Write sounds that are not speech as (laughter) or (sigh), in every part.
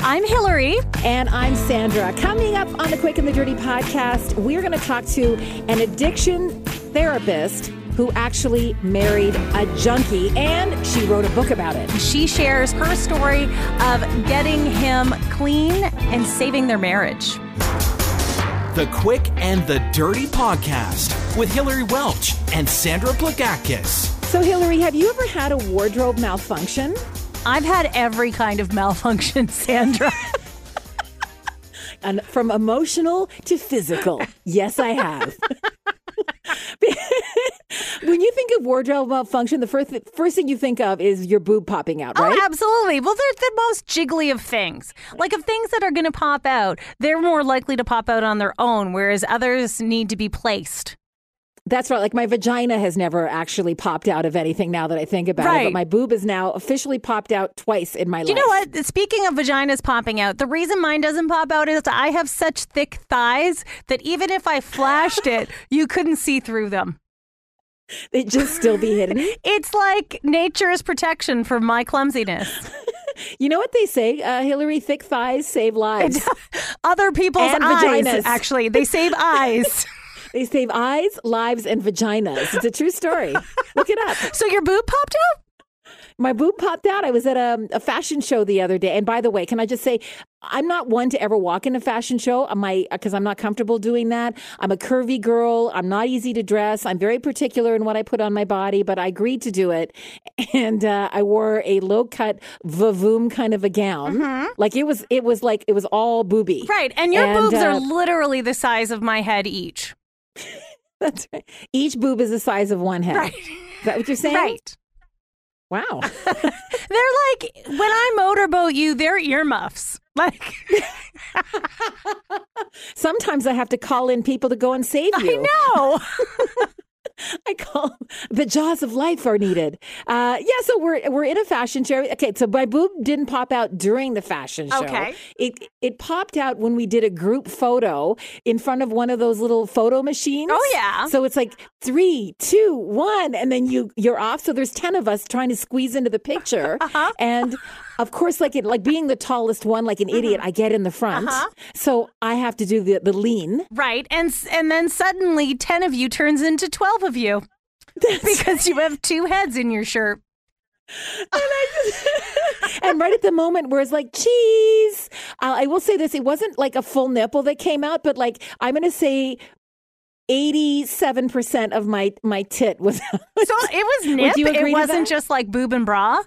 I'm Hilary. And I'm Sandra. Coming up on the Quick and the Dirty podcast, we're going to talk to an addiction therapist who actually married a junkie and she wrote a book about it. She shares her story of getting him clean and saving their marriage. The Quick and the Dirty podcast with Hilary Welch and Sandra Plagakis. So, Hilary, have you ever had a wardrobe malfunction? I've had every kind of malfunction, (laughs) Sandra. and from emotional to physical. Yes, I have. (laughs) when you think of wardrobe malfunction, the first first thing you think of is your boob popping out, oh, right? Oh, absolutely. Well, they're the most jiggly of things. Like of things that are going to pop out, they're more likely to pop out on their own, whereas others need to be placed. That's right. Like my vagina has never actually popped out of anything now that I think about right. it. But my boob is now officially popped out twice in my life. You know what? Speaking of vaginas popping out, the reason mine doesn't pop out is I have such thick thighs that even if I flashed it, (laughs) you couldn't see through them. They'd just still be hidden. (laughs) it's like nature's protection for my clumsiness. (laughs) You know what they say, uh, Hilary? Thick thighs save lives. Other people's and eyes, vaginas. actually, they save eyes. They save eyes, lives, and vaginas. It's a true story. Look it up. (laughs) So your boob popped out? My boob popped out. I was at a, a, fashion show the other day. And by the way, can I just say, I'm not one to ever walk in a fashion show because I'm not comfortable doing that. I'm a curvy girl. I'm not easy to dress. I'm very particular in what I put on my body, but I agreed to do it. (laughs) And uh, I wore a low cut vavoom kind of a gown. Mm-hmm. Like it was, it was like, it was all booby. Right. And your and, boobs uh, are literally the size of my head each. (laughs) That's right. Each boob is the size of one head. Right. Is that what you're saying? Right. Wow. (laughs) they're like when I motorboat you, they're earmuffs. Like (laughs) sometimes I have to call in people to go and save you. I know. I call the jaws of life are needed. Uh, yeah, so we're we're in a fashion show. Okay, so my boob didn't pop out during the fashion show. Okay, it it popped out when we did a group photo in front of one of those little photo machines. Oh yeah. So it's like three, two, one, and then you you're off. So there's ten of us trying to squeeze into the picture, (laughs) uh-huh. and of course, like it, like being the tallest one, like an idiot, I get in the front, uh-huh. so I have to do the the lean. Right, and and then suddenly ten of you turns into twelve of you. That's because you have two heads in your shirt. And, just, (laughs) and right at the moment where it's like cheese, uh, I will say this: it wasn't like a full nipple that came out, but like I'm going to say 87% of my my tit was (laughs) so it was nip? It wasn't just like boob and bra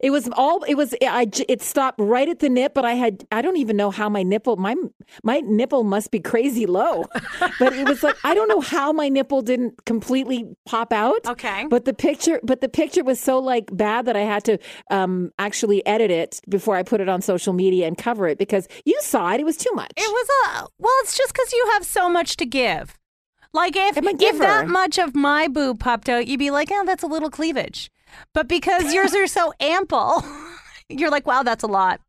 it was all it was I it stopped right at the nip but I had I don't even know how my nipple my my nipple must be crazy low. (laughs) But it was like I don't know how my nipple didn't completely pop out. Okay. But the picture but the picture was so like bad that I had to um actually edit it before I put it on social media and cover it because you saw it. It was too much. It was a well it's just cuz you have so much to give. Like if if that much of my boob popped out you'd be like oh that's a little cleavage but because yours are so ample, (laughs) you're like, wow, that's a lot.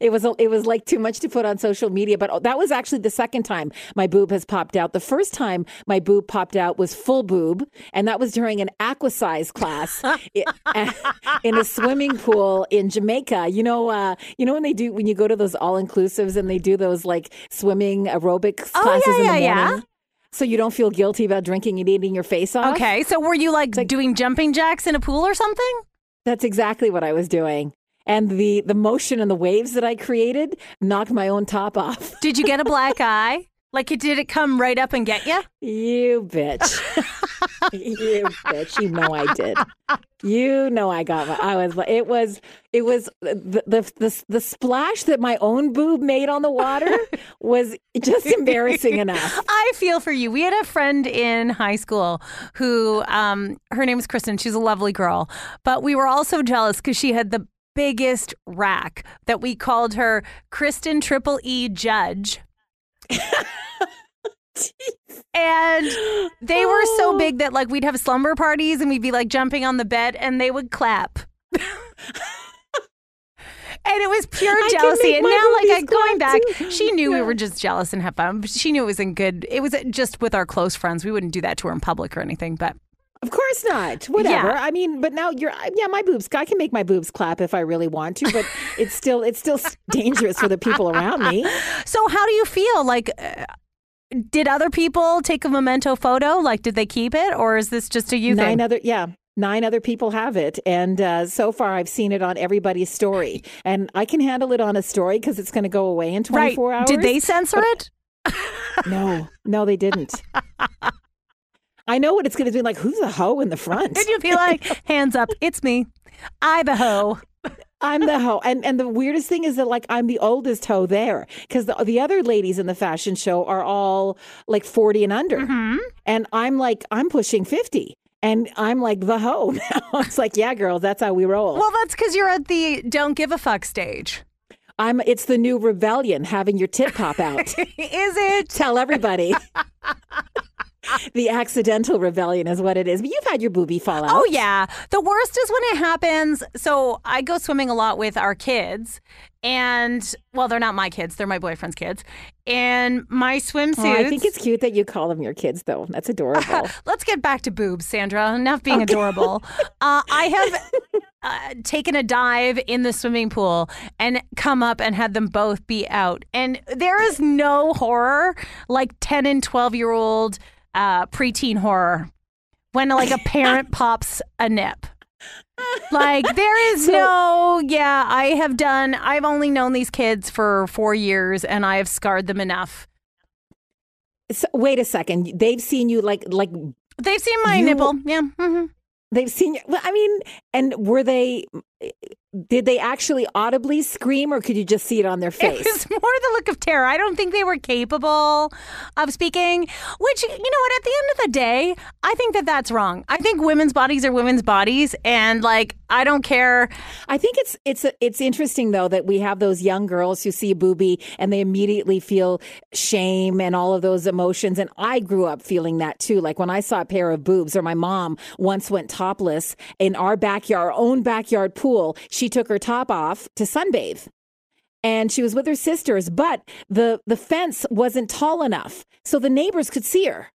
It was it was like too much to put on social media, but that was actually the second time my boob has popped out. The first time my boob popped out was full boob, and that was during an aquacise class (laughs) in a swimming pool in Jamaica. You know, uh, you know when they do when you go to those all inclusives and they do those like swimming aerobics oh, classes yeah, in the yeah, morning. Yeah. So you don't feel guilty about drinking and eating your face off? Okay. So were you like, like doing jumping jacks in a pool or something? That's exactly what I was doing. And the the motion and the waves that I created knocked my own top off. Did you get a black (laughs) eye? Like, it, did it come right up and get you? You bitch. you bitch. You know I did. You know I got my. I was. It was. It was the, the the the splash that my own boob made on the water was just (laughs) embarrassing enough. I feel for you. We had a friend in high school who, um, her name was Kristen. She's a lovely girl, but we were all so jealous because she had the biggest rack that we called her Kristen Triple E Judge (laughs) and they were so Oh. big that like we'd have slumber parties and we'd be like jumping on the bed and they would clap. (laughs) and it was pure jealousy. And now, like, I, going back, too. she knew we were just jealous and have fun. She knew it was in good. It was just with our close friends. We wouldn't do that to her in public or anything. But Of course not. Whatever. Yeah. I mean, but now you're yeah, my boobs. I can make my boobs clap if I really want to, but (laughs) it's still it's still dangerous for the people around me. So, how do you feel? Like, uh, did other people take a memento photo? Like, did they keep it, or is this just a you Nine thing? other yeah. Nine other people have it, and uh, so far I've seen it on everybody's story, and I can handle it on a story because it's going to go away in right? 24 hours. Did they censor it? No, no, they didn't. (laughs) I know what it's going to be like. Who's the hoe in the front? Did you be like, (laughs) hands up, it's me, I the hoe? I'm the hoe, and and the weirdest thing is that like I'm the oldest hoe there because the the other ladies in the fashion show are all like 40 and under, Mm-hmm. and I'm like I'm pushing 50, and I'm like the hoe (laughs) now. it's like yeah, girls, that's how we roll. Well, that's because you're at the don't give a fuck stage. I'm it's the new rebellion, having your tit pop out. (laughs) Is it? Tell everybody. (laughs) the accidental rebellion is what it is. But you've had your boobie fall out. Oh yeah. The worst is when it happens. So I go swimming a lot with our kids, and well, they're not my kids; they're my boyfriend's kids. And my swimsuits. Oh, I think it's cute that you call them your kids, though. That's adorable. (laughs) Let's get back to boobs, Sandra. Enough being adorable. (laughs) Uh, I have uh, taken a dive in the swimming pool and come up and had them both be out. And there is no horror like 10 and 12 year old uh, preteen horror when like a (laughs) parent pops a nip. Like (laughs) there is no, yeah, I have done, I've only known these kids for four years and I have scarred them enough. So, wait a second. They've seen you like like They've seen my You- nipple. Yeah. hmm they've seen you. Well, I mean, and were they? Did they actually audibly scream, or could you just see it on their face? It was more the look of terror. I don't think they were capable of speaking, which, you know what, at the end of the day, I think that that's wrong. I think women's bodies are women's bodies. And, like, I don't care. I think it's it's it's interesting though that we have those young girls who see a boobie and they immediately feel shame and all of those emotions. And I grew up feeling that too. Like when I saw a pair of boobs, or my mom once went topless in our backyard, our own backyard pool. She took her top off to sunbathe. And she was with her sisters, but the the fence wasn't tall enough so the neighbors could see her.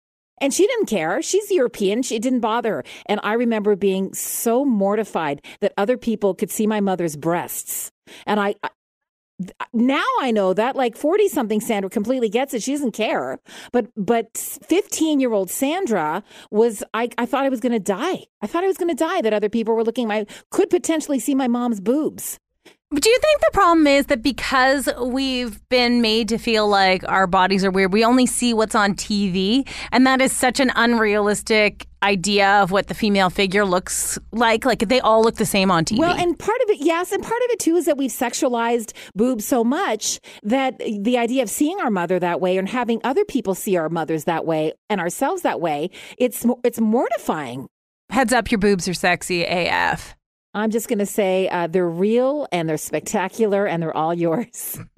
And she didn't care. She's European. She didn't bother her. And I remember being so mortified that other people could see my mother's breasts. And I now I know that like 40 something Sandra completely gets it. She doesn't care. But but 15 year old Sandra was I, I thought I was gonna die. I thought I was gonna die that other people were looking my could potentially see my mom's boobs. Do you think the problem is that because we've been made to feel like our bodies are weird, we only see what's on TV? And that is such an unrealistic idea of what the female figure looks like. Like, they all look the same on TV. Well, and part of it, yes, and part of it too is that we've sexualized boobs so much that the idea of seeing our mother that way and having other people see our mothers that way and ourselves that way, it's it's mortifying. Heads up, your boobs are sexy AF. I'm just going to say uh, they're real and they're spectacular and they're all yours. (laughs)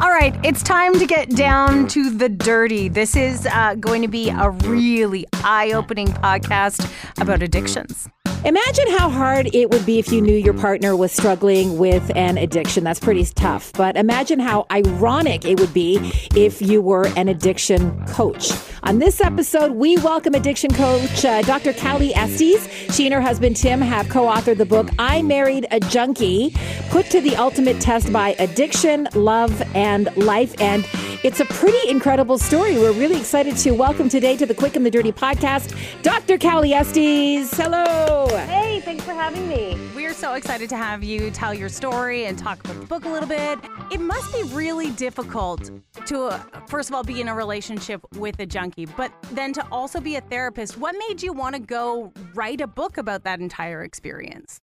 All right, it's time to get down to the dirty. This is uh, going to be a really eye opening podcast about addictions. Imagine how hard it would be if you knew your partner was struggling with an addiction. That's pretty tough. But imagine how ironic it would be if you were an addiction coach. On this episode, we welcome addiction coach uh, Dr. Cali Estes. She and her husband Tim have co authored the book I Married a Junkie Put to the Ultimate Test by Addiction, Love, and Life. And it's a pretty incredible story. We're really excited to welcome today to the Quick and the Dirty podcast Dr. Cali Estes. Hello. Hey, thanks for having me. We're so excited to have you tell your story and talk about the book a little bit. It must be really difficult to, uh, first of all, be in a relationship with a junkie, but then to also be a therapist. What made you want to go write a book about that entire experience?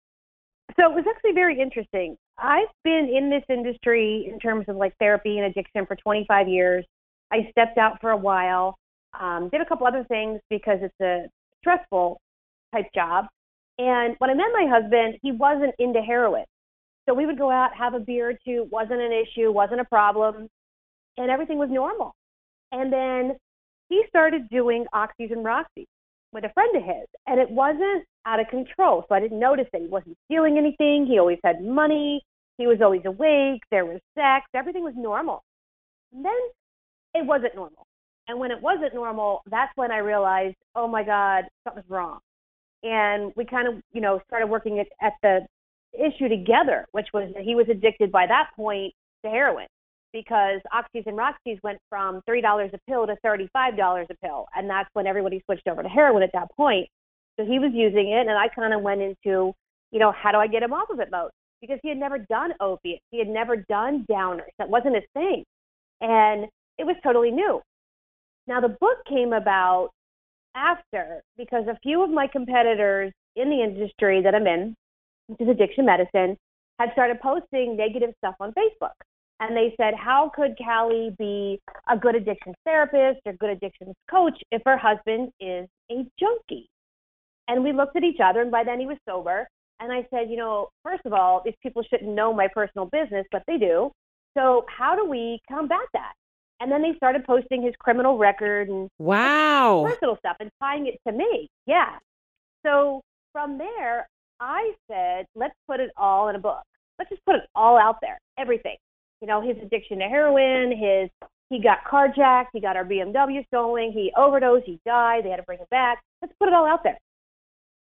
So it was actually very interesting. I've been in this industry in terms of like therapy and addiction for 25 years. I stepped out for a while, um, did a couple other things because it's a stressful type job. And when I met my husband, he wasn't into heroin. So we would go out, have a beer or two, wasn't an issue, wasn't a problem, and everything was normal. And then he started doing oxys and roxys with a friend of his, and it wasn't out of control. So I didn't notice that he wasn't stealing anything. He always had money. He was always awake. There was sex. Everything was normal. And then it wasn't normal. And when it wasn't normal, that's when I realized, oh my God, something's wrong. And we kind of, you know, started working at, at the issue together, which was that he was addicted by that point to heroin because Oxys and Roxys went from $3 a pill to $35 a pill. And that's when everybody switched over to heroin at that point. So he was using it, and I kind of went into, you know, how do I get him off of it mode? Because he had never done opiates, he had never done downers. That wasn't his thing. And it was totally new. Now, the book came about after because a few of my competitors in the industry that I'm in, which is addiction medicine, had started posting negative stuff on Facebook and they said, How could Cali be a good addiction therapist or good addictions coach if her husband is a junkie? And we looked at each other, and by then he was sober. And I said, You know, first of all, these people shouldn't know my personal business, but they do. So, how do we combat that? And then they started posting his criminal record and wow personal stuff and tying it to me. Yeah. So from there, I said, let's put it all in a book. Let's just put it all out there, everything you know, his addiction to heroin, his he got carjacked, he got our BMW stolen, he overdosed, he died, they had to bring him back. Let's put it all out there.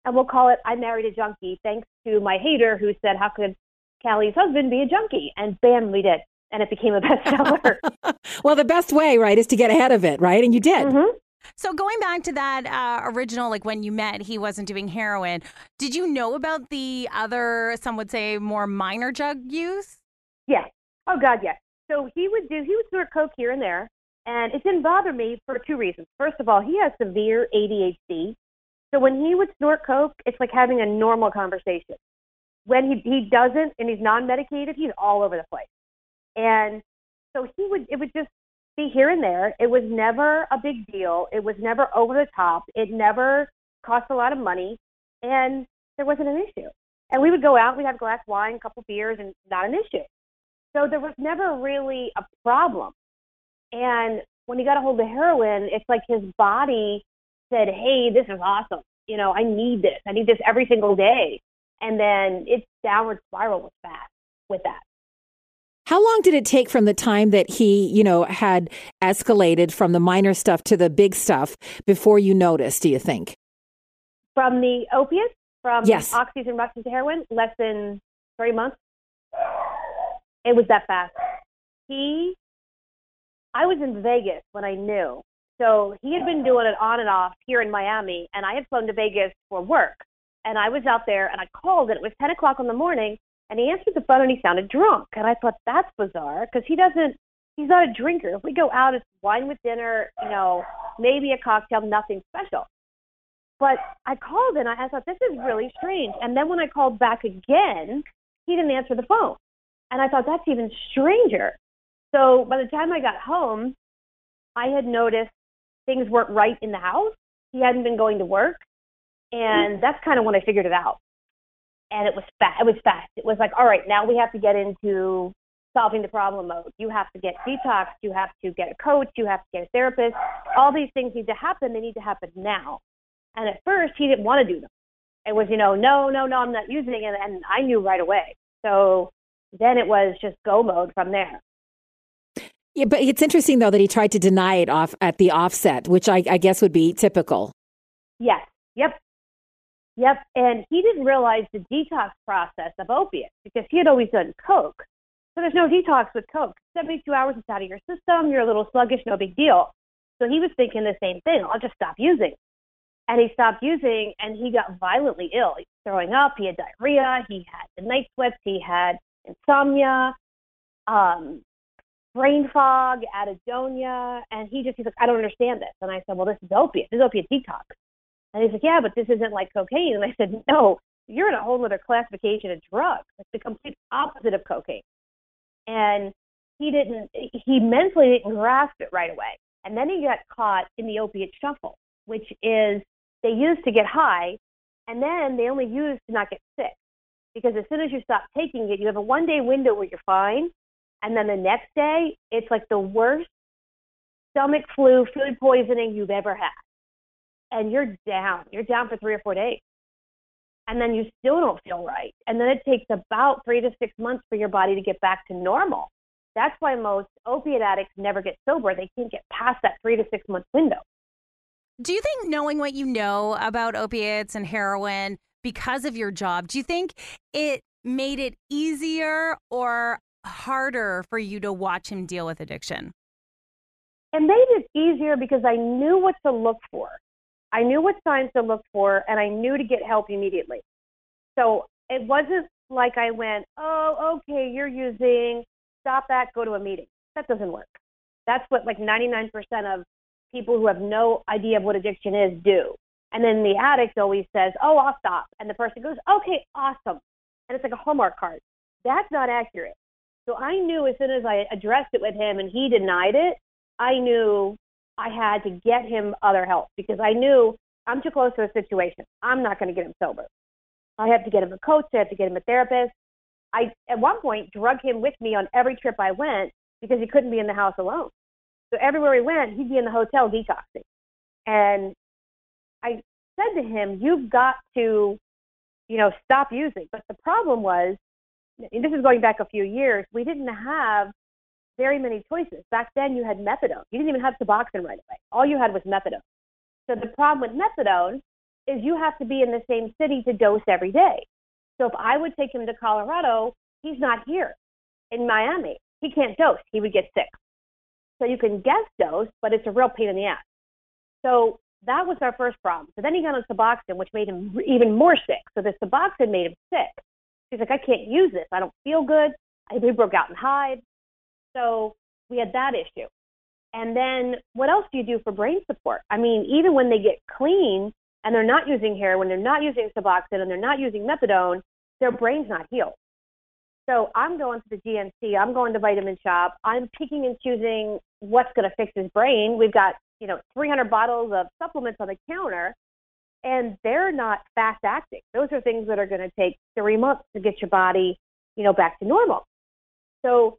And we'll call it I Married a Junkie, thanks to my hater who said, How could Cali's husband be a junkie? And bam, we did. And it became a (laughs) bestseller. (laughs) well, the best way, right, is to get ahead of it, right? And you did. Mm-hmm. So going back to that uh, original, like when you met, he wasn't doing heroin. Did you know about the other, some would say, more minor drug use? Yeah, Oh God, yes. So he would do he would snort coke here and there, and it didn't bother me for two reasons. First of all, he has severe ADHD, so when he would snort coke, it's like having a normal conversation. When he he doesn't and he's non-medicated, he's all over the place, and so he would it would just be here and there. It was never a big deal. It was never over the top. It never cost a lot of money, and there wasn't an issue. And we would go out, we'd have a glass of wine, a couple of beers, and not an issue. So there was never really a problem. And when he got a hold of heroin, it's like his body said, Hey, this is awesome. You know, I need this. I need this every single day. And then it's downward spiral was fast with that. How long did it take from the time that he, you know, had escalated from the minor stuff to the big stuff before you noticed, do you think? From the opiates, from yes. oxys and Roxys to heroin, less than three months. It was that fast. He, I was in Vegas when I knew. So he had been doing it on and off here in Miami, and I had flown to Vegas for work. And I was out there, and I called, and it was 10 o'clock in the morning, and he answered the phone, and he sounded drunk. And I thought, that's bizarre, because he doesn't, he's not a drinker. If we go out, it's wine with dinner, you know, maybe a cocktail, nothing special. But I called, and I, I thought, this is really strange. And then when I called back again, he didn't answer the phone. And I thought that's even stranger. So by the time I got home, I had noticed things weren't right in the house. He hadn't been going to work. And that's kind of when I figured it out. And it was fast. It was fast. It was like, all right, now we have to get into solving the problem mode. You have to get detox. You have to get a coach. You have to get a therapist. All these things need to happen. They need to happen now. And at first, he didn't want to do them. It was, you know, no, no, no, I'm not using it. And I knew right away. So then it was just go mode from there. Yeah, but it's interesting though that he tried to deny it off at the offset, which I, I guess would be typical. Yes. Yep. Yep. And he didn't realize the detox process of opiates because he had always done coke. So there's no detox with coke. 72 hours it's out of your system. You're a little sluggish, no big deal. So he was thinking the same thing. I'll just stop using. And he stopped using and he got violently ill. He was throwing up. He had diarrhea. He had the night sweats. He had insomnia, um, brain fog, anhedonia, and he just he's like, I don't understand this. And I said, Well, this is opiate. This is opiate detox. And he's like, Yeah, but this isn't like cocaine. And I said, No, you're in a whole other classification of drugs. It's the complete opposite of cocaine. And he didn't he mentally didn't grasp it right away. And then he got caught in the opiate shuffle, which is they use to get high and then they only use to not get sick because as soon as you stop taking it, you have a one day window where you're fine. And then the next day, it's like the worst stomach flu, food poisoning you've ever had. And you're down. You're down for three or four days. And then you still don't feel right. And then it takes about three to six months for your body to get back to normal. That's why most opiate addicts never get sober. They can't get past that three to six month window. Do you think knowing what you know about opiates and heroin because of your job, do you think it made it easier or harder for you to watch him deal with addiction? It made it easier because I knew what to look for. I knew what signs to look for, and I knew to get help immediately. So it wasn't like I went, oh, okay, you're using, stop that, go to a meeting. That doesn't work. That's what like 99% of people who have no idea of what addiction is do. And then the addict always says, oh, I'll stop. And the person goes, okay, awesome. And it's like a Hallmark card. That's not accurate. So I knew as soon as I addressed it with him and he denied it, I knew I had to get him other help because I knew I'm too close to a situation. I'm not going to get him sober. I have to get him a coach. I have to get him a therapist. I, at one point, drug him with me on every trip I went because he couldn't be in the house alone. So everywhere he went, he'd be in the hotel detoxing. And I said to him, You've got to, you know, stop using. But the problem was, this is going back a few years, we didn't have very many choices. Back then, you had methadone. You didn't even have Suboxone right away. All you had was methadone. So the problem with methadone is you have to be in the same city to dose every day. So if I would take him to Colorado, he's not here in Miami. He can't dose. He would get sick. So you can guess dose, but it's a real pain in the ass. So that was our first problem. So then he got on Suboxone, which made him even more sick. So the Suboxone made him sick. He's like, I can't use this. I don't feel good. He broke out in hives. So we had that issue. And then what else do you do for brain support? I mean, even when they get clean and they're not using heroin, when they're not using Suboxone, and they're not using methadone, their brain's not healed. So I'm going to the GNC, I'm going to Vitamin Shoppe, I'm picking and choosing what's going to fix his brain. We've got, you know, 300 bottles of supplements on the counter, and they're not fast acting. Those are things that are going to take three months to get your body, you know, back to normal. So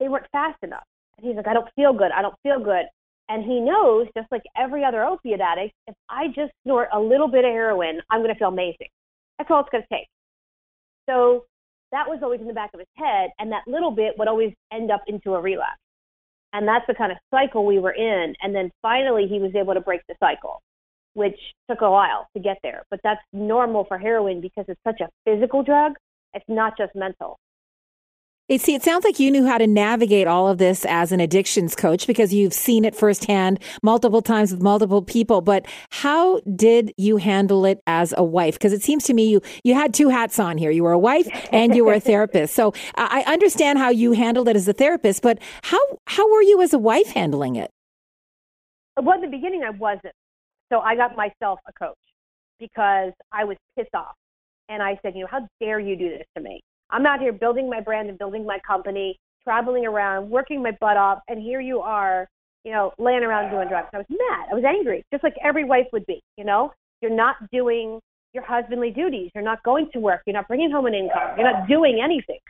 they weren't fast enough. And he's like, I don't feel good. I don't feel good. And he knows, just like every other opiate addict, if I just snort a little bit of heroin, I'm going to feel amazing. That's all it's going to take. So that was always in the back of his head. And that little bit would always end up into a relapse. And that's the kind of cycle we were in. And then finally, he was able to break the cycle, which took a while to get there. But that's normal for heroin because it's such a physical drug. It's not just mental. It, see, it sounds like you knew how to navigate all of this as an addictions coach because you've seen it firsthand multiple times with multiple people. But how did you handle it as a wife? Because it seems to me you you had two hats on here. You were a wife and you were a therapist. So I understand how you handled it as a therapist, but how how were you as a wife handling it? Well, in the beginning, I wasn't. So I got myself a coach because I was pissed off, and I said, you know, how dare you do this to me? I'm out here building my brand and building my company, traveling around, working my butt off, and here you are, you know, laying around doing drugs. I was mad. I was angry, just like every wife would be. You know, you're not doing your husbandly duties. You're not going to work. You're not bringing home an income. You're not doing anything.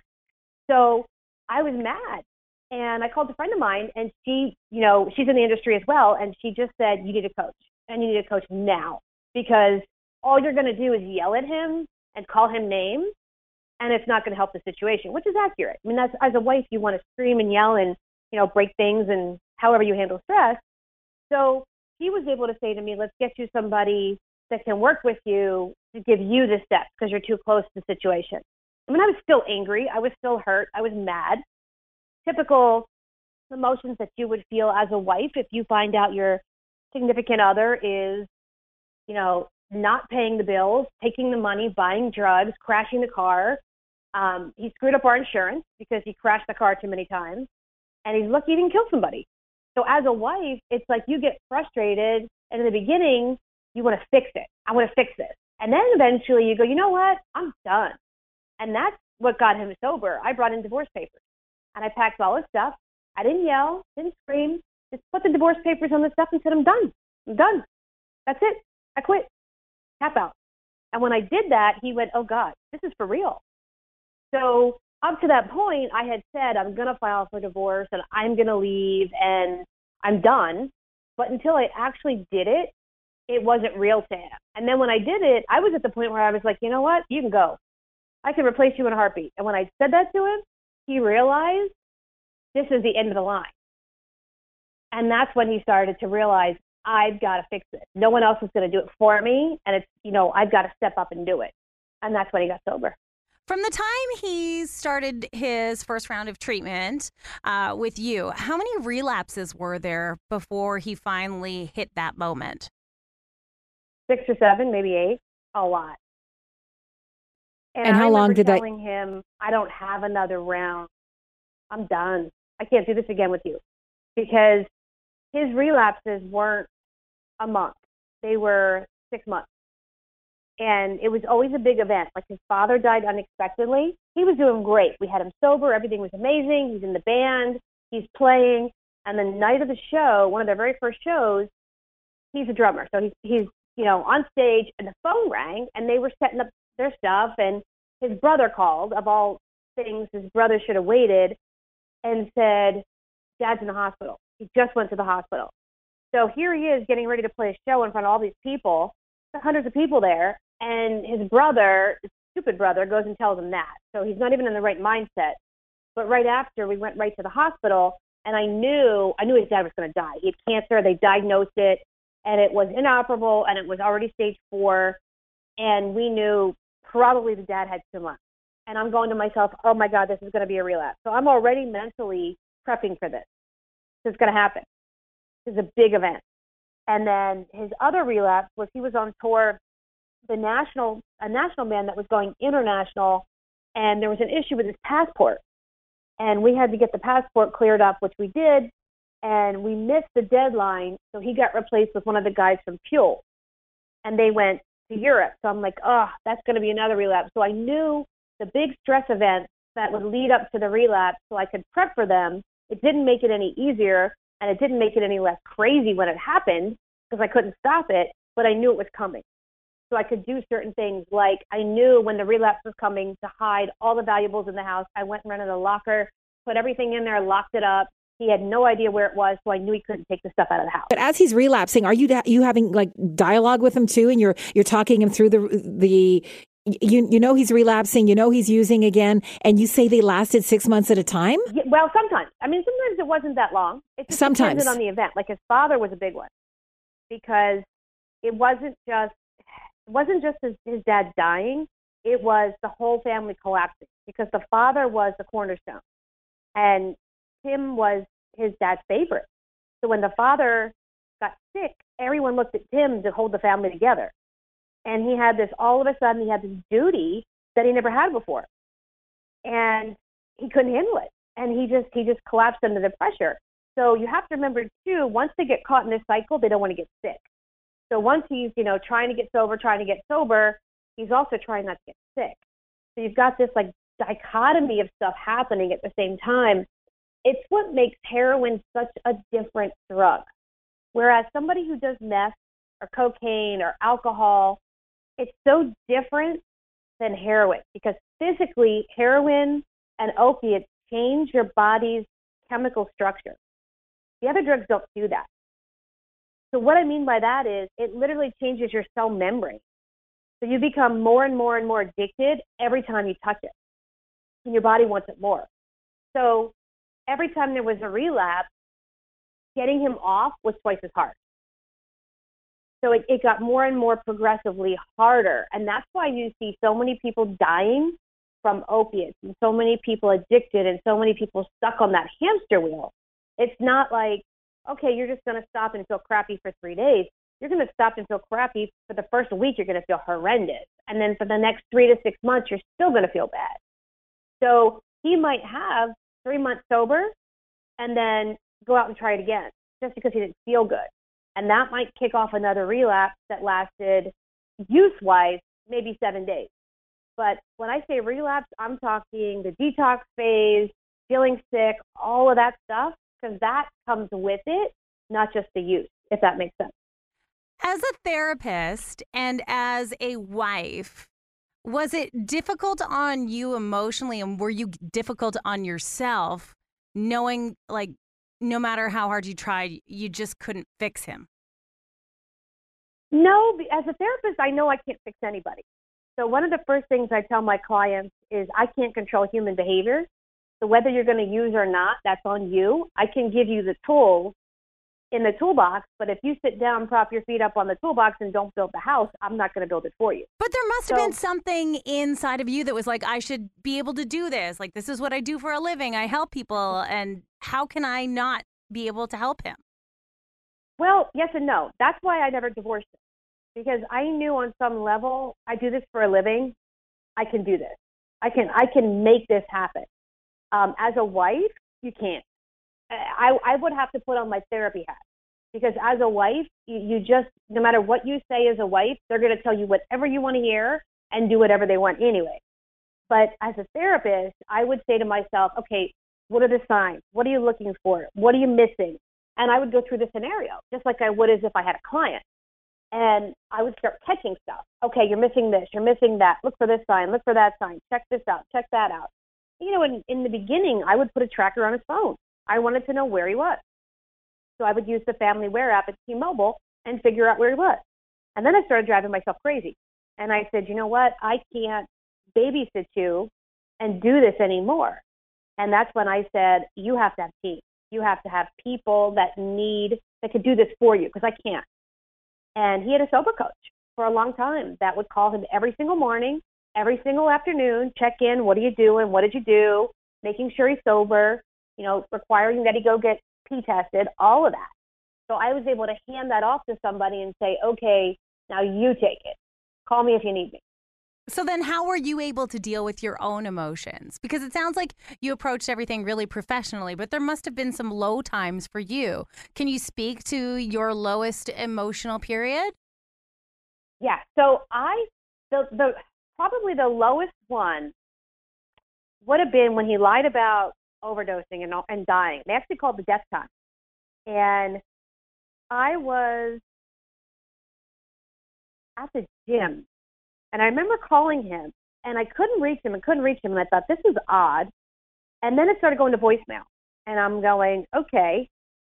So I was mad. And I called a friend of mine, and she, you know, she's in the industry as well, and she just said, "You need a coach, and you need a coach now because all you're going to do is yell at him and call him names, and it's not going to help the situation, which is accurate. I mean, that's as a wife, you want to scream and yell and you know break things and however you handle stress. So he was able to say to me, "Let's get you somebody that can work with you to give you the steps because you're too close to the situation." I mean, I was still angry. I was still hurt. I was mad. Typical emotions that you would feel as a wife if you find out your significant other is, you know, not paying the bills, taking the money, buying drugs, crashing the car, um, he screwed up our insurance because he crashed the car too many times, and he's lucky he didn't kill somebody. So as a wife, it's like you get frustrated, and in the beginning, you want to fix it. I want to fix this, and then eventually you go, you know what? I'm done, and that's what got him sober. I brought in divorce papers, and I packed all his stuff. I didn't yell, didn't scream, just put the divorce papers on the stuff and said, I'm done. I'm done. That's it. I quit. Tap out. And when I did that, he went, Oh God, this is for real. So up to that point, I had said, I'm going to file for divorce and I'm going to leave and I'm done. But until I actually did it, it wasn't real to him. And then when I did it, I was at the point where I was like, you know what? You can go. I can replace you in a heartbeat. And when I said that to him, he realized this is the end of the line. And that's when he started to realize I've got to fix it. No one else is going to do it for me. And it's, you know, I've got to step up and do it. And that's when he got sober. From the time he started his first round of treatment uh, with you, how many relapses were there before he finally hit that moment? Six or seven, maybe eight. A lot. And, And I how long remember did that- telling him, I don't have another round. I'm done. I can't do this again with you. Because his relapses weren't a month. They were six months. And it was always a big event. Like his father died unexpectedly. He was doing great. We had him sober. Everything was amazing. He's in the band. He's playing. And the night of the show, one of their very first shows, he's a drummer. So he's, he's, you know, on stage and the phone rang and they were setting up their stuff and his brother called of all things his brother should have waited and said, Dad's in the hospital. He just went to the hospital. So here he is getting ready to play a show in front of all these people, hundreds of people there, and his brother, his stupid brother, goes and tells him that. So he's not even in the right mindset. But right after, we went right to the hospital, and I knew I knew his dad was going to die. He had cancer. They diagnosed it, and it was inoperable, and it was already stage four, and we knew probably the dad had two months. And I'm going to myself, oh my God, this is going to be a relapse. So I'm already mentally prepping for this. This is going to happen. This is a big event. And then his other relapse was he was on tour, the national a national man that was going international, and there was an issue with his passport, and we had to get the passport cleared up, which we did, and we missed the deadline, so he got replaced with one of the guys from Fuel, and they went to Europe. So I'm like, oh, that's going to be another relapse. So I knew the big stress events that would lead up to the relapse, so I could prep for them. It didn't make it any easier, and it didn't make it any less crazy when it happened because I couldn't stop it, but I knew it was coming. So I could do certain things like I knew when the relapse was coming to hide all the valuables in the house. I went and rented a locker, put everything in there, locked it up. He had no idea where it was, so I knew he couldn't take the stuff out of the house. But as he's relapsing, are you you having like dialogue with him too, and you're you're talking him through the the you you know he's relapsing, you know he's using again, and you say they lasted six months at a time. Yeah, well, sometimes. I mean, sometimes it wasn't that long. It just Sometimes. depended on the event. Like his father was a big one because it wasn't just wasn't just his, his dad dying. It was the whole family collapsing because the father was the cornerstone, and Tim was his dad's favorite. So when the father got sick, everyone looked at Tim to hold the family together. And he had this all of a sudden he had this duty that he never had before. And he couldn't handle it. And he just he just collapsed under the pressure. So you have to remember too, once they get caught in this cycle, they don't want to get sick. So once he's, you know, trying to get sober, trying to get sober, he's also trying not to get sick. So you've got this like dichotomy of stuff happening at the same time. It's what makes heroin such a different drug. Whereas somebody who does meth or cocaine or alcohol, it's so different than heroin because physically heroin and opiates change your body's chemical structure. The other drugs don't do that. So what I mean by that is it literally changes your cell membrane. So you become more and more and more addicted every time you touch it. And your body wants it more. So every time there was a relapse, getting him off was twice as hard. So it, it got more and more progressively harder. And that's why you see so many people dying from opiates and so many people addicted and so many people stuck on that hamster wheel. It's not like, okay, you're just going to stop and feel crappy for three days. You're going to stop and feel crappy for the first week. You're going to feel horrendous. And then for the next three to six months, you're still going to feel bad. So he might have three months sober and then go out and try it again just because he didn't feel good. And that might kick off another relapse that lasted use wise, maybe seven days. But when I say relapse, I'm talking the detox phase, feeling sick, all of that stuff, because that comes with it, not just the use, if that makes sense. As a therapist and as a wife, was it difficult on you emotionally and were you difficult on yourself knowing like no matter how hard you tried, you just couldn't fix him? No, as a therapist, I know I can't fix anybody. So one of the first things I tell my clients is I can't control human behavior, So whether you're going to use or not, that's on you. I can give you the tools in the toolbox, but if you sit down, prop your feet up on the toolbox and don't build the house, I'm not going to build it for you. But there must have been something inside of you that was like, I should be able to do this. Like, this is what I do for a living. I help people. And how can I not be able to help him? Well, yes and no. That's why I never divorced him because I knew on some level I do this for a living. I can do this. I can I can make this happen. Um, as a wife, you can't. I I would have to put on my therapy hat because as a wife, you, you just no matter what you say as a wife, they're going to tell you whatever you want to hear and do whatever they want anyway. But as a therapist, I would say to myself, okay, what are the signs? What are you looking for? What are you missing? And I would go through the scenario just like I would as if I had a client. And I would start catching stuff. Okay, you're missing this, you're missing that. Look for this sign, look for that sign, check this out, check that out. You know, in, in the beginning, I would put a tracker on his phone. I wanted to know where he was. So I would use the FamilyWhere app at T Mobile and figure out where he was. And then I started driving myself crazy. And I said, you know what? I can't babysit you and do this anymore. And that's when I said, you have to have teams. You have to have people that need, that could do this for you because I can't. And he had a sober coach for a long time that would call him every single morning, every single afternoon, check in. What are you doing? What did you do? Making sure he's sober, you know, requiring that he go get P tested, all of that. So I was able to hand that off to somebody and say, okay, now you take it. Call me if you need me. So then, how were you able to deal with your own emotions? Because it sounds like you approached everything really professionally, but there must have been some low times for you. Can you speak to your lowest emotional period? Yeah. So I the the probably the lowest one would have been when he lied about overdosing and and dying. They actually called the death time, and I was at the gym, and I remember calling him, and I couldn't reach him and couldn't reach him, and I thought this is odd, and then it started going to voicemail, and I'm going okay,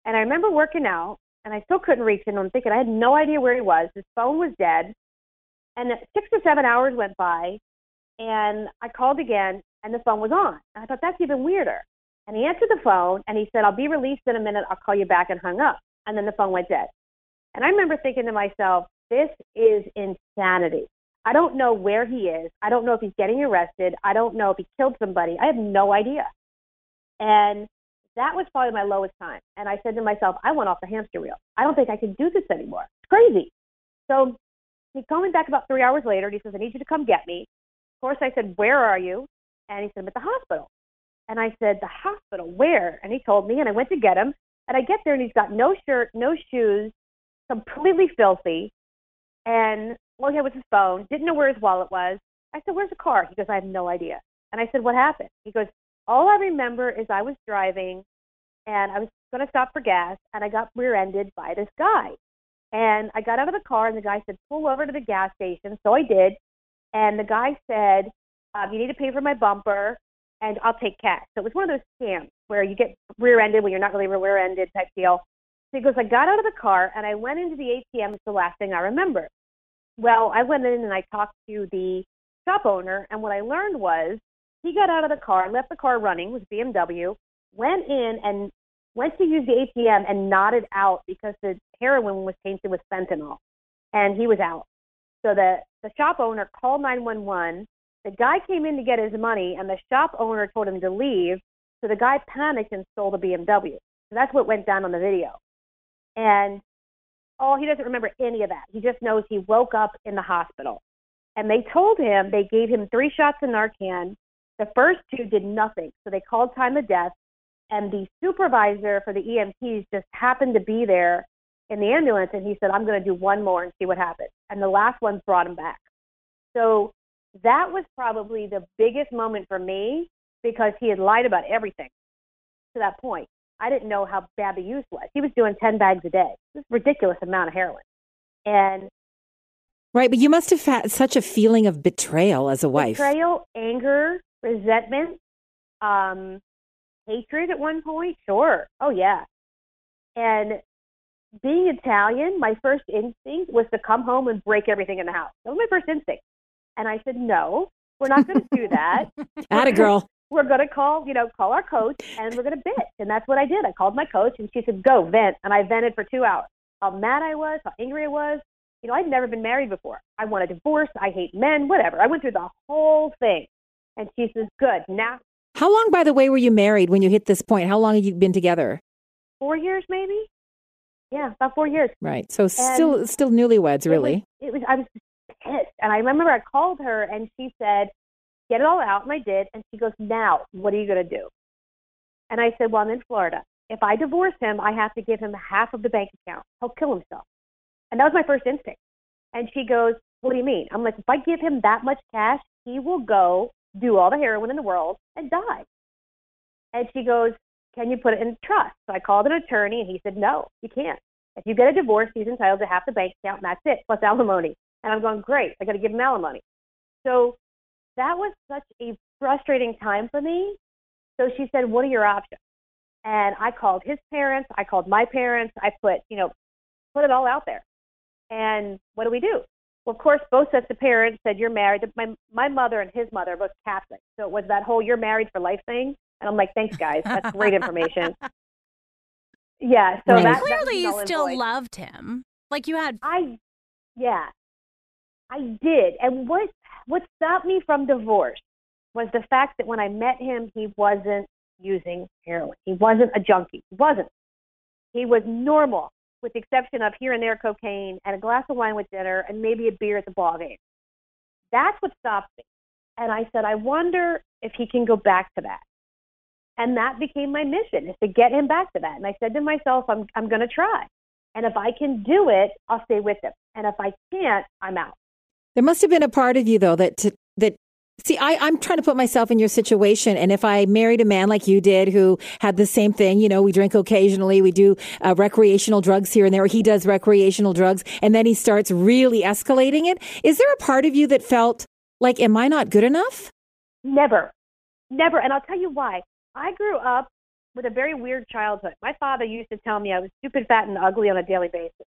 and I remember working out, and I still couldn't reach him. And I'm thinking I had no idea where he was. His phone was dead. And six or seven hours went by, and I called again, and the phone was on. And I thought that's even weirder. And he answered the phone, and he said, "I'll be released in a minute. I'll call you back," and hung up. And then the phone went dead. And I remember thinking to myself, "This is insanity. I don't know where he is. I don't know if he's getting arrested. I don't know if he killed somebody. I have no idea." And that was probably my lowest time. And I said to myself, I went off the hamster wheel. I don't think I can do this anymore. It's crazy. So he called me back about three hours later and he says, I need you to come get me. Of course, I said, Where are you? And he said, I'm at the hospital. And I said, The hospital? Where? And he told me, and I went to get him. And I get there and he's got no shirt, no shoes, completely filthy. And all he had was his phone, didn't know where his wallet was. I said, Where's the car? He goes, I have no idea. And I said, What happened? He goes, all I remember is I was driving and I was going to stop for gas and I got rear ended by this guy. And I got out of the car and the guy said, pull over to the gas station. So I did. And the guy said, um, you need to pay for my bumper and I'll take cash. So it was one of those scams where you get rear ended when you're not really rear ended type deal. So he goes, I got out of the car and I went into the ATM. It's the last thing I remember. Well, I went in and I talked to the shop owner. And what I learned was he got out of the car, left the car running, was BMW, went in and went to use the ATM and nodded out because the heroin was tainted with fentanyl, and he was out. So the the shop owner called 911. The guy came in to get his money, and the shop owner told him to leave. So the guy panicked and stole the BMW. So that's what went down on the video. And oh, he doesn't remember any of that. He just knows he woke up in the hospital. And they told him they gave him three shots of Narcan. The first two did nothing. So they called time of death. And the supervisor for the EMTs just happened to be there in the ambulance. And he said, I'm going to do one more and see what happens. And the last one brought him back. So that was probably the biggest moment for me because he had lied about everything to that point. I didn't know how bad the use was. He was doing 10 bags a day. This ridiculous amount of heroin. And Right, but you must have had such a feeling of betrayal as a wife. betrayal, anger, resentment, um, hatred at one point. Sure. Oh, yeah. And being Italian, my first instinct was to come home and break everything in the house. That was my first instinct. And I said, no, we're not going to do that. (laughs) Atta girl. (laughs) we're going to call, you know, call our coach and we're going to bitch. And that's what I did. I called my coach and she said, go vent. And I vented for two hours. How mad I was, how angry I was. You know, I'd never been married before. I want a divorce. I hate men, whatever. I went through the whole thing. And she says, good. Now. How long, by the way, were you married when you hit this point? How long have you been together? Four years, maybe. Yeah, about four years. Right. So and still, still newlyweds, really. It was, it was. I was pissed, and I remember I called her, and she said, "Get it all out," and I did. And she goes, "Now, what are you going to do?" And I said, "Well, I'm in Florida. If I divorce him, I have to give him half of the bank account. He'll kill himself." And that was my first instinct. And she goes, What do you mean? I'm like, If I give him that much cash, he will go do all the heroin in the world and die. And she goes, Can you put it in trust? So I called an attorney and he said, No, you can't. If you get a divorce, he's entitled to half the bank account and that's it, plus alimony. And I'm going, Great, I got to give him alimony. So that was such a frustrating time for me. So she said, What are your options? And I called his parents, I called my parents, I put, you know, put it all out there. And what do we do? Well, of course, both sets of parents said you're married. My my mother and his mother are both Catholic, so it was that whole "you're married for life" thing. And I'm like, thanks, guys. That's great information. (laughs) yeah. So right. that clearly you still loved him. Like you had. I, yeah, I did. And what what stopped me from divorce was the fact that when I met him, he wasn't using heroin. He wasn't a junkie. He wasn't. He was normal with the exception of here and there cocaine and a glass of wine with dinner and maybe a beer at the ball game. That's what stopped me. And I said, I wonder if he can go back to that. And that became my mission is to get him back to that. And I said to myself, I'm I'm gonna try. And if I can do it, I'll stay with him. And if I can't, I'm out. There must have been a part of you though that to, that See, I, I'm trying to put myself in your situation. And if I married a man like you did who had the same thing, you know, we drink occasionally, we do uh, recreational drugs here and there, he does recreational drugs, and then he starts really escalating it. Is there a part of you that felt like, am I not good enough? Never. Never. And I'll tell you why. I grew up with a very weird childhood. My father used to tell me I was stupid, fat, and ugly on a daily basis.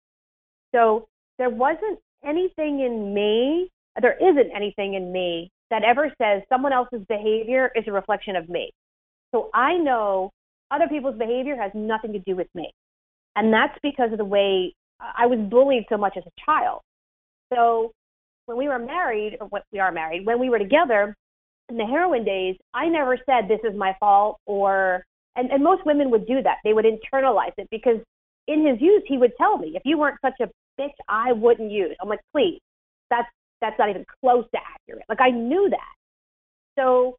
So there wasn't anything in me, there isn't anything in me that ever says someone else's behavior is a reflection of me. So I know other people's behavior has nothing to do with me. And that's because of the way I was bullied so much as a child. So when we were married, or when we are married, when we were together in the heroin days, I never said this is my fault or, and, and most women would do that. They would internalize it because in his youth, he would tell me, if you weren't such a bitch, I wouldn't use. I'm like, please, that's that's not even close to accurate. Like I knew that. So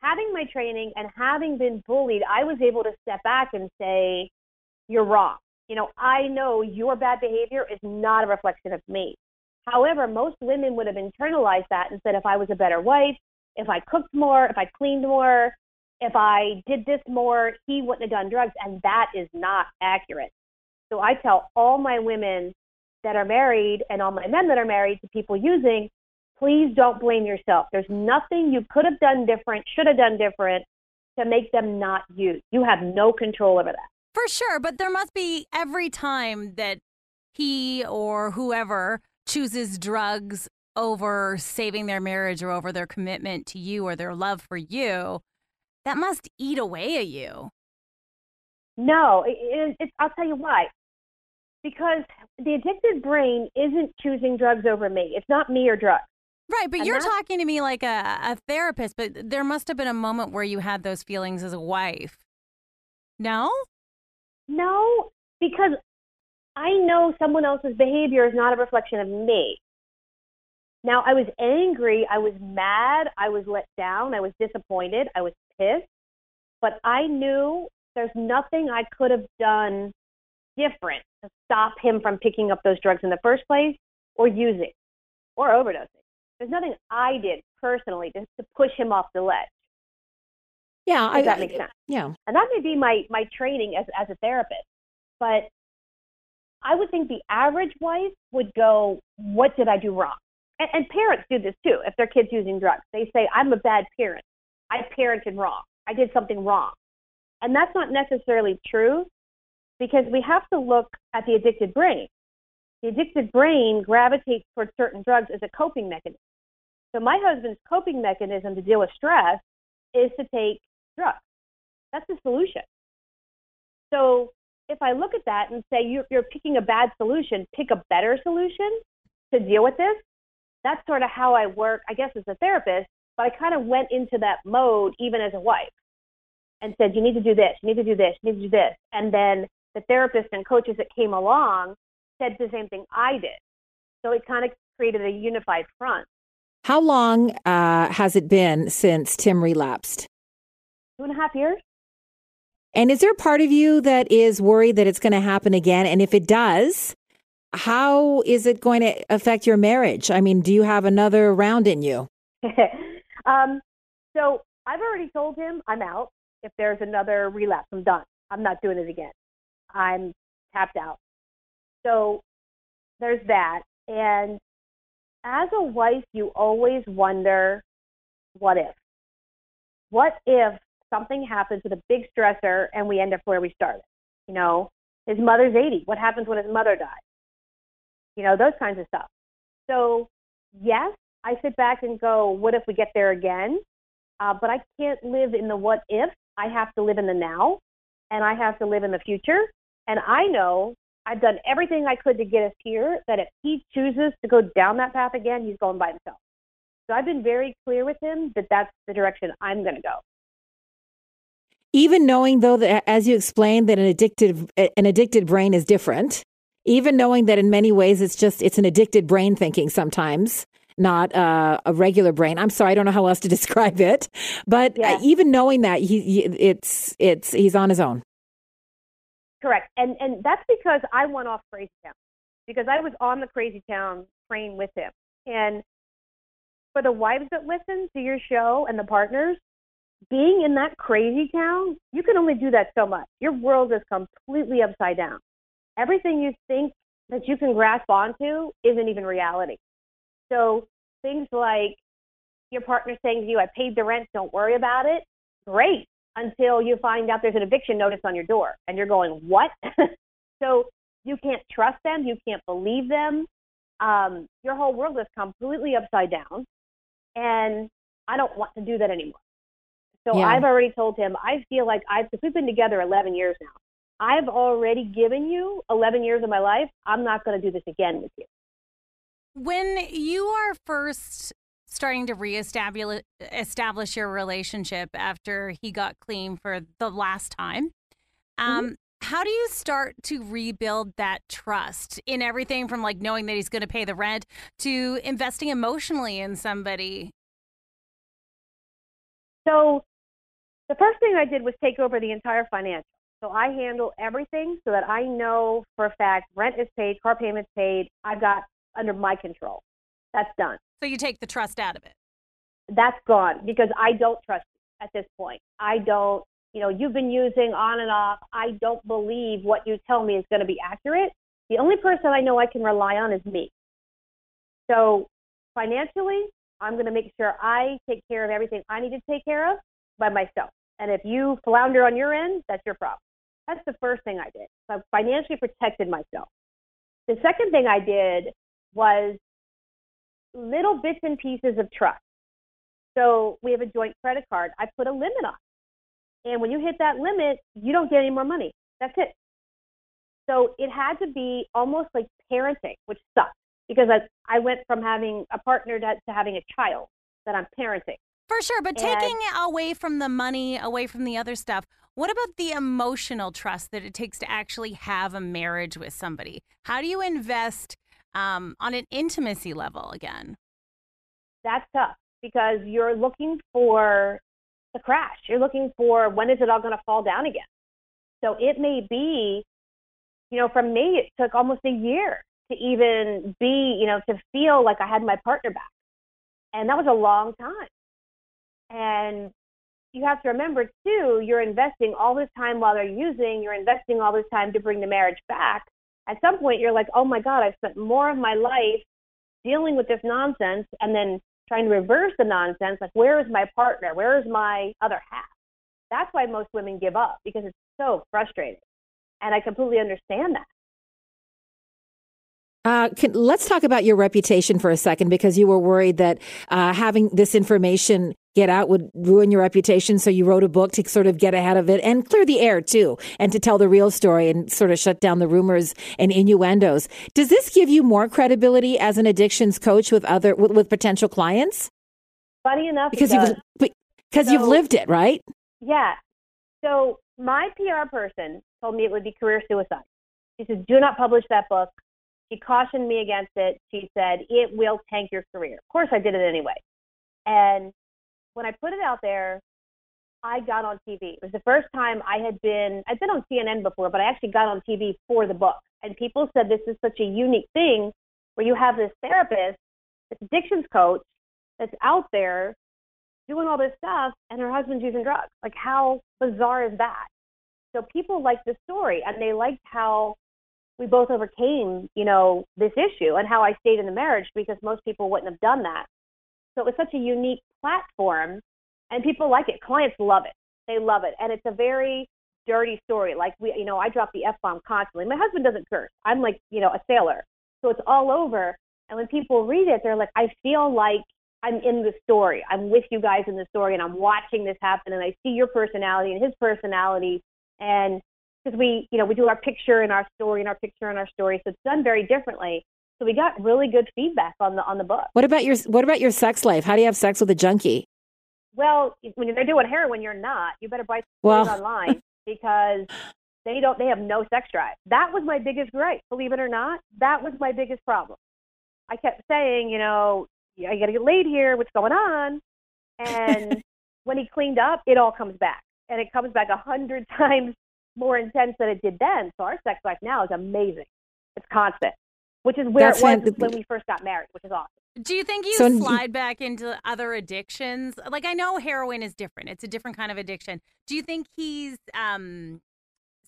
having my training and having been bullied, I was able to step back and say, you're wrong. You know, I know your bad behavior is not a reflection of me. However, most women would have internalized that and said, if I was a better wife, if I cooked more, if I cleaned more, if I did this more, he wouldn't have done drugs. And that is not accurate. So I tell all my women that are married and all my men that are married to people using, please don't blame yourself. There's nothing you could have done different, should have done different to make them not use. You have no control over that. For sure, but there must be every time that he or whoever chooses drugs over saving their marriage or over their commitment to you or their love for you, that must eat away at you. No, it, it, I'll tell you why because the addicted brain isn't choosing drugs over me. It's not me or drugs. Right, but and you're talking to me like a, a therapist, but there must have been a moment where you had those feelings as a wife. No? No, because I know someone else's behavior is not a reflection of me. Now, I was angry, I was mad, I was let down, I was disappointed, I was pissed, but I knew there's nothing I could have done different to stop him from picking up those drugs in the first place or using or overdosing. There's nothing I did personally to, to push him off the ledge. Yeah, I, that makes sense. Yeah, and that may be my my training as as a therapist, but I would think the average wife would go, "What did I do wrong?" And, and parents do this too. If their kids using drugs, they say, "I'm a bad parent. I parented wrong. I did something wrong," and that's not necessarily true because we have to look at the addicted brain. The addicted brain gravitates towards certain drugs as a coping mechanism. So my husband's coping mechanism to deal with stress is to take drugs. That's the solution. So if I look at that and say you're, you're picking a bad solution, pick a better solution to deal with this. That's sort of how I work, I guess, as a therapist. But I kind of went into that mode even as a wife and said, you need to do this, you need to do this, you need to do this. And then the therapists and coaches that came along said the same thing I did. So it kind of created a unified front. How long uh, has it been since Tim relapsed? Two and a half years. And is there a part of you that is worried that it's going to happen again? And if it does, how is it going to affect your marriage? I mean, do you have another round in you? (laughs) um, so I've already told him I'm out. If there's another relapse, I'm done. I'm not doing it again. I'm tapped out. So there's that. And as a wife, you always wonder, what if? What if something happens with a big stressor and we end up where we started? You know, his mother's 80. What happens when his mother dies? You know, those kinds of stuff. So, yes, I sit back and go, what if we get there again? Uh, but I can't live in the what if. I have to live in the now and I have to live in the future. And I know I've done everything I could to get us here, that if he chooses to go down that path again, he's going by himself. So I've been very clear with him that that's the direction I'm going to go. Even knowing, though, that as you explained, that an addicted an addicted brain is different. Even knowing that in many ways it's just it's an addicted brain thinking sometimes, not uh, a regular brain. I'm sorry, I don't know how else to (laughs) describe it. But uh, even knowing that he, he, it's it's he's on his own. Correct, and and that's because I went off Crazy Town because I was on the Crazy Town train with him, and for the wives that listen to your show and the partners, being in that crazy town, you can only do that so much. Your world is completely upside down. Everything you think that you can grasp onto isn't even reality. So things like your partner saying to you, I paid the rent, don't worry about it. Great until you find out there's an eviction notice on your door and you're going, what? (laughs) so you can't trust them. You can't believe them. Um, your whole world is completely upside down. And I don't want to do that anymore. So yeah. I've already told him, I feel like I've, because we've been together 11 years now. I've already given you 11 years of my life. I'm not going to do this again with you. When you are first starting to reestablish establish your relationship after he got clean for the last time. Mm-hmm. Um, mm-hmm. How do you start to rebuild that trust in everything from like knowing that he's going to pay the rent to investing emotionally in somebody? So, the first thing I did was take over the entire financial. So I handle everything so that I know for a fact rent is paid, car payments paid. I've got under my control. That's done. So you take the trust out of it. That's gone because I don't trust you at this point. I don't, you know, you've been using on and off. I don't believe what you tell me is going to be accurate. The only person I know I can rely on is me. So financially, I'm going to make sure I take care of everything I need to take care of by myself. And if you flounder on your end, that's your problem. That's the first thing I did. So I financially protected myself. The second thing I did was little bits and pieces of trust. So we have a joint credit card. I put a limit on. And when you hit that limit, you don't get any more money. That's it. So it had to be almost like parenting, which sucked because I, I went from having a partner to, to having a child that I'm parenting. For sure. But and, taking away from the money, away from the other stuff, what about the emotional trust that it takes to actually have a marriage with somebody? How do you invest um, on an intimacy level again? That's tough because you're looking for the crash. You're looking for when is it all going to fall down again. So it may be, you know, for me, it took almost a year to even be, you know, to feel like I had my partner back. And that was a long time. And you have to remember too, you're investing all this time while they're using, you're investing all this time to bring the marriage back at some point you're like, oh my God, I've spent more of my life dealing with this nonsense and then trying to reverse the nonsense. Like, where is my partner? Where is my other half? That's why most women give up because it's so frustrating. And I completely understand that. Uh, can, let's talk about your reputation for a second because you were worried that uh, having this information get out would ruin your reputation. So you wrote a book to sort of get ahead of it and clear the air too, and to tell the real story and sort of shut down the rumors and innuendos. Does this give you more credibility as an addictions coach with other with, with potential clients? Funny enough, because you've because so, you've lived it, right? Yeah. So my PR person told me it would be career suicide. She said, "Do not publish that book." She cautioned me against it. She said, "It will tank your career." Of course, I did it anyway. And when I put it out there, I got on TV. It was the first time I had been, I'd been on CNN before, but I actually got on TV for the book. And people said this is such a unique thing where you have this therapist, this addictions coach that's out there doing all this stuff and her husband's using drugs. Like, how bizarre is that? So people liked the story and they liked how we both overcame, you know, this issue and how I stayed in the marriage because most people wouldn't have done that. So it was such a unique platform and people like it. Clients love it. They love it. And it's a very dirty story. Like we, you know, I drop the F bomb constantly. My husband doesn't curse. I'm like, you know, a sailor. So it's all over. And when people read it, they're like, I feel like I'm in the story. I'm with you guys in the story and I'm watching this happen and I see your personality and his personality. And because we, you know, we do our picture and our story and our picture and our story. So it's done very differently. So we got really good feedback on the on the book. What about your What about your sex life? How do you have sex with a junkie? Well, when they're doing heroin, you're not. You better buy well. online (laughs) because they don't. They have no sex drive. That was my biggest gripe. Believe it or not, that was my biggest problem. I kept saying, you know, I got to get laid here. What's going on? And (laughs) when he cleaned up, it all comes back, and it comes back a hundred (laughs) times more intense than it did then. So our sex life now is amazing. It's constant which is where That's it was when we first got married, which is awesome. Do you think you so, slide back into other addictions? Like I know heroin is different; it's a different kind of addiction. Do you think he's um,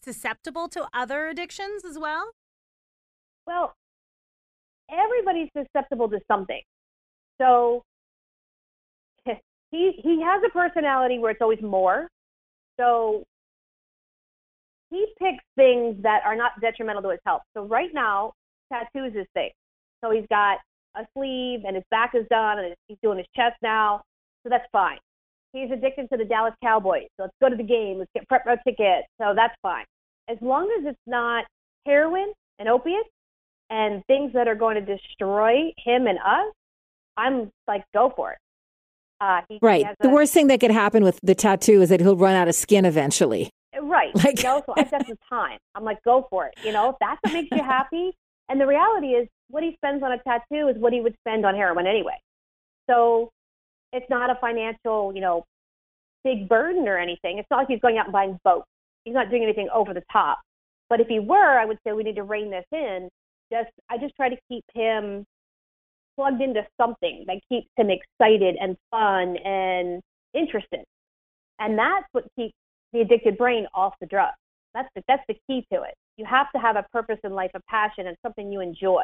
susceptible to other addictions as well? Well, everybody's susceptible to something. So (laughs) he he has a personality where it's always more. So he picks things that are not detrimental to his health. So right now, tattoos his thing. So he's got a sleeve and his back is done and he's doing his chest now. So that's fine. He's addicted to the Dallas Cowboys. So let's go to the game. Let's get prep row tickets. So that's fine. As long as it's not heroin and opiates and things that are going to destroy him and us, I'm like, go for it. Uh, he, right. He the a, worst thing that could happen with the tattoo is that he'll run out of skin eventually. Right. (laughs) Like, you know, so I've got some time. I'm like, go for it. You know, if that's what makes you happy, and the reality is, what he spends on a tattoo is what he would spend on heroin anyway. So it's not a financial, you know, big burden or anything. It's not like he's going out and buying boats. He's not doing anything over the top. But if he were, I would say we need to rein this in. Just I just try to keep him plugged into something that keeps him excited and fun and interested. And that's what keeps the addicted brain off the drug. That's the, that's the key to it you have to have a purpose in life, a passion, and something you enjoy.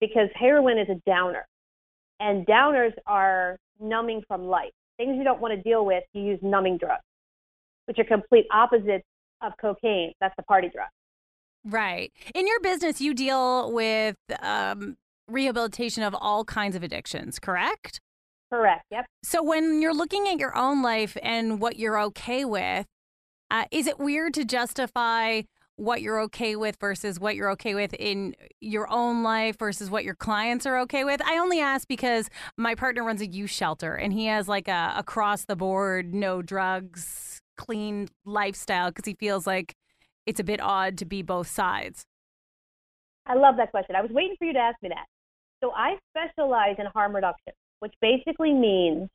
Because heroin is a downer, and downers are numbing from life. Things you don't want to deal with, you use numbing drugs, which are complete opposites of cocaine. That's the party drug. Right. In your business, you deal with um, rehabilitation of all kinds of addictions, correct? Correct. Yep. So when you're looking at your own life and what you're okay with, uh, is it weird to justify what you're okay with versus what you're okay with in your own life versus what your clients are okay with. I only ask because my partner runs a youth shelter and he has like a across the board, no drugs, clean lifestyle because he feels like it's a bit odd to be both sides. I love that question. I was waiting for you to ask me that. So I specialize in harm reduction, which basically means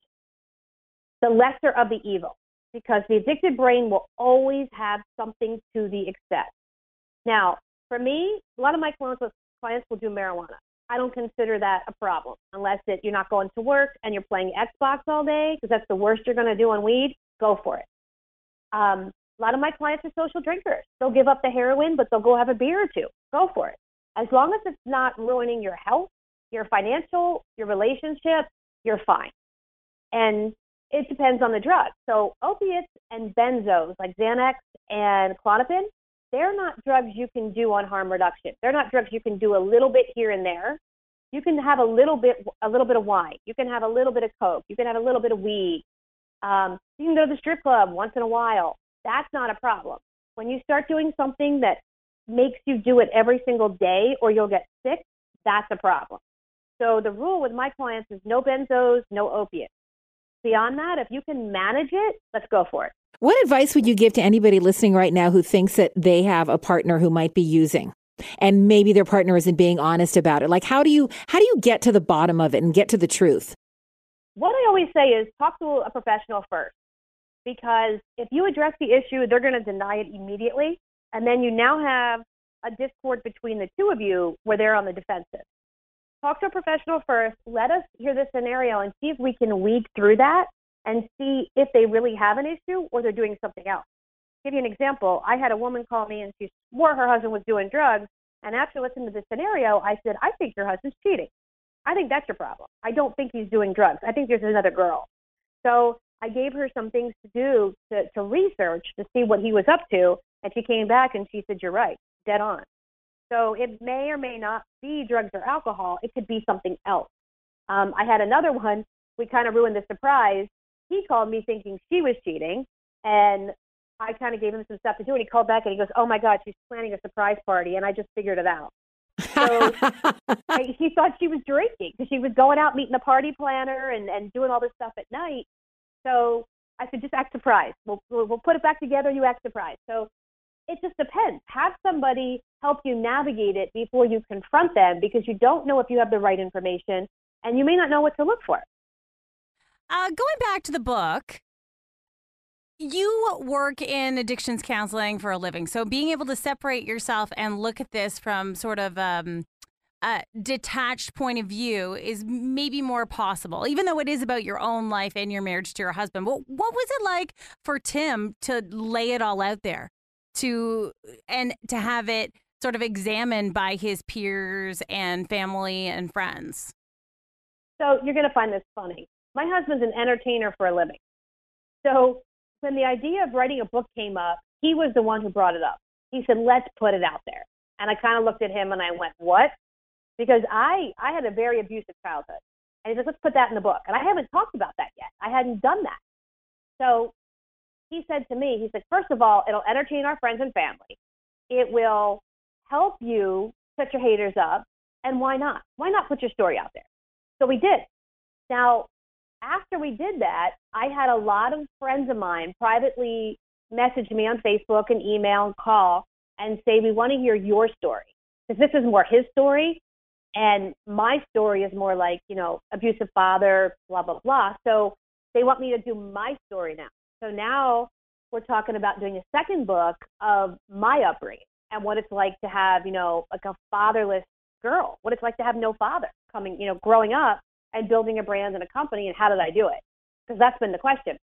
the lesser of the evil because the addicted brain will always have something to the excess. Now, for me, a lot of my clients, clients will do marijuana. I don't consider that a problem unless it, you're not going to work and you're playing Xbox all day because that's the worst you're going to do on weed. Go for it. Um, a lot of my clients are social drinkers. They'll give up the heroin, but they'll go have a beer or two. Go for it. As long as it's not ruining your health, your financial, your relationship, you're fine. And it depends on the drug. So opiates and benzos like Xanax and Klonopin, they're not drugs you can do on harm reduction. They're not drugs you can do a little bit here and there. You can have a little bit a little bit of wine. You can have a little bit of coke. You can have a little bit of weed. Um, you can go to the strip club once in a while. That's not a problem. When you start doing something that makes you do it every single day or you'll get sick, that's a problem. So the rule with my clients is no benzos, no opiates. Beyond that, if you can manage it, let's go for it. What advice would you give to anybody listening right now who thinks that they have a partner who might be using? And maybe their partner isn't being honest about it. Like how do you how do you get to the bottom of it and get to the truth? What I always say is talk to a professional first. Because if you address the issue, they're going to deny it immediately. And then you now have a discord between the two of you where they're on the defensive. Talk to a professional first. Let us hear the scenario and see if we can weed through that and see if they really have an issue or they're doing something else. i give you an example. I had a woman call me and she swore her husband was doing drugs. And after listening to the scenario, I said, I think your husband's cheating. I think that's your problem. I don't think he's doing drugs. I think there's another girl. So I gave her some things to do to, to research to see what he was up to. And she came back and she said, You're right, dead on. So it may or may not be drugs or alcohol. It could be something else. Um, I had another one. We kind of ruined the surprise. He called me thinking she was cheating, and I kind of gave him some stuff to do. And he called back and he goes, "Oh my God, she's planning a surprise party," and I just figured it out. So (laughs) I, he thought she was drinking because she was going out meeting the party planner and and doing all this stuff at night. So I said, just act surprised. We'll, we'll, we'll put it back together. You act surprised. So it just depends. Have somebody help you navigate it before you confront them because you don't know if you have the right information and you may not know what to look for. Uh, going back to the book, you work in addictions counseling for a living. So being able to separate yourself and look at this from sort of um, a detached point of view is maybe more possible, even though it is about your own life and your marriage to your husband. What, what was it like for Tim to lay it all out there, to and to have it sort of examined by his peers and family and friends? So you're going to find this funny. My husband's an entertainer for a living. So when the idea of writing a book came up, he was the one who brought it up. He said, "Let's put it out there." And I kind of looked at him and I went, "What?" because I I had a very abusive childhood. And he says, let's put that in the book. And I haven't talked about that yet. I hadn't done that. So he said to me, he said, first of all, it'll entertain our friends and family. It will help you set your haters up. And why not? Why not put your story out there? So we did. Now, after we did that, I had a lot of friends of mine privately message me on Facebook and email and call and say, we want to hear your story. Because this is more his story and my story is more like, you know, abusive father, blah, blah, blah. So they want me to do my story now. So now we're talking about doing a second book of my upbringing and what it's like to have, you know, like a fatherless girl, what it's like to have no father coming, you know, growing up and building a brand and a company and how did I do it? Because that's been the question.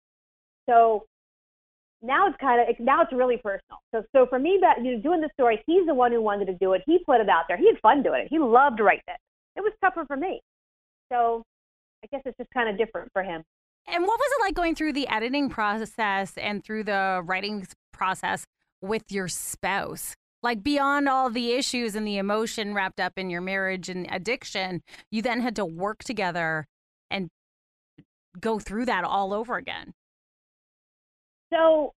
So now it's kind of now it's really personal. So so for me, that you know, doing the story, he's the one who wanted to do it. He put it out there. He had fun doing it. He loved writing it. It was tougher for me. So I guess it's just kind of different for him. And what was it like going through the editing process and through the writing process with your spouse? Like beyond all the issues and the emotion wrapped up in your marriage and addiction, you then had to work together and go through that all over again. So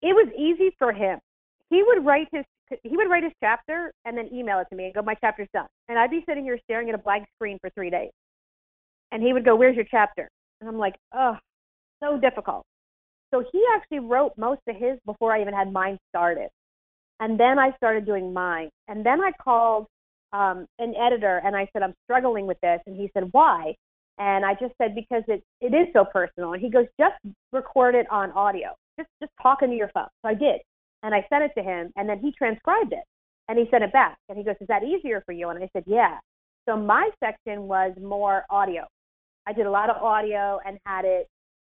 it was easy for him. He would write his he would write his chapter and then email it to me and go, "My chapter's done." And I'd be sitting here staring at a blank screen for three days. And he would go, "Where's your chapter?" And I'm like, "Oh, so difficult." So he actually wrote most of his before I even had mine started. And then I started doing mine. And then I called um, an editor and I said, I'm struggling with this. And he said, Why? And I just said, because it, it is so personal. And he goes, just record it on audio. Just, just talking to your phone. So I did. And I sent it to him and then he transcribed it and he sent it back. And he goes, is that easier for you? And I said, yeah. So my section was more audio. I did a lot of audio and had it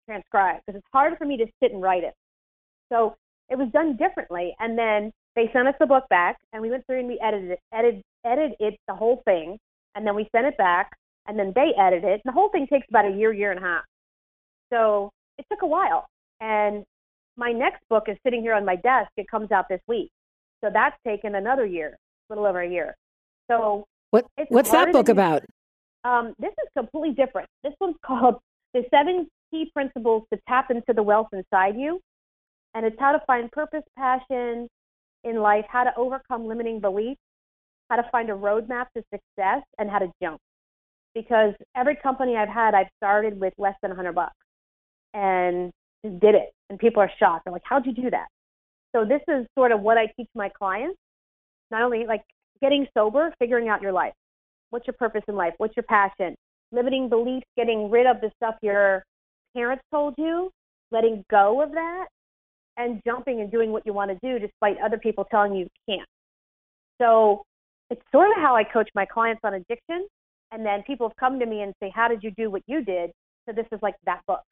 transcribed because it's hard for me to sit and write it. So it was done differently. And then they sent us the book back and we went through and we edited it, edited, edited it, the whole thing. And then we sent it back and then they edited it. And the whole thing takes about a year, year and a half. So it took a while. And my next book is sitting here on my desk. It comes out this week. So that's taken another year, a little over a year. So what what's that book about? Um, this is completely different. This one's (laughs) called The Seven key principles to tap into the wealth inside you. And it's how to find purpose, passion in life, how to overcome limiting beliefs, how to find a roadmap to success, and how to jump. Because every company I've had, I've started with less than 100 bucks and just did it. And people are shocked. They're like, how'd you do that? So this is sort of what I teach my clients. Not only like getting sober, figuring out your life. What's your purpose in life? What's your passion? Limiting beliefs, getting rid of the stuff your parents told you, letting go of that, and jumping and doing what you want to do despite other people telling you you can't. So it's sort of how I coach my clients on addiction. And then people have come to me and say, How did you do what you did? So this is like that book.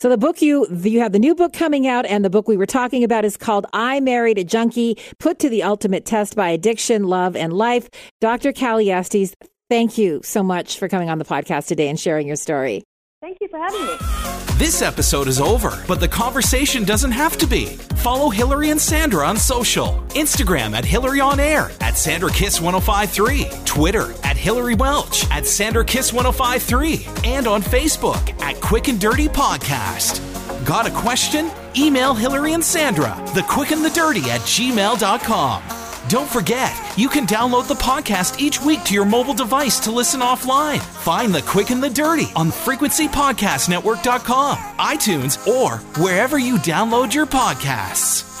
So the book you you have the new book coming out, and the book we were talking about is called "I Married a Junkie: Put to the Ultimate Test by Addiction, Love, and Life." Dr. Cali Estes, thank you so much for coming on the podcast today and sharing your story. Thank you for having me. This episode is over, but the conversation doesn't have to be. Follow Hilary and Sandra on social Instagram at Hilary on Air, at Sandra Kiss 1053, Twitter at Hilary Welch, at Sandra Kiss 1053, and on Facebook at Quick and Dirty Podcast. Got a question? Email Hilary and Sandra, the quick and the dirty at gmail.com. Don't forget, you can download the podcast each week to your mobile device to listen offline. Find the quick and the dirty on frequencypodcastnetwork.com, iTunes, or wherever you download your podcasts.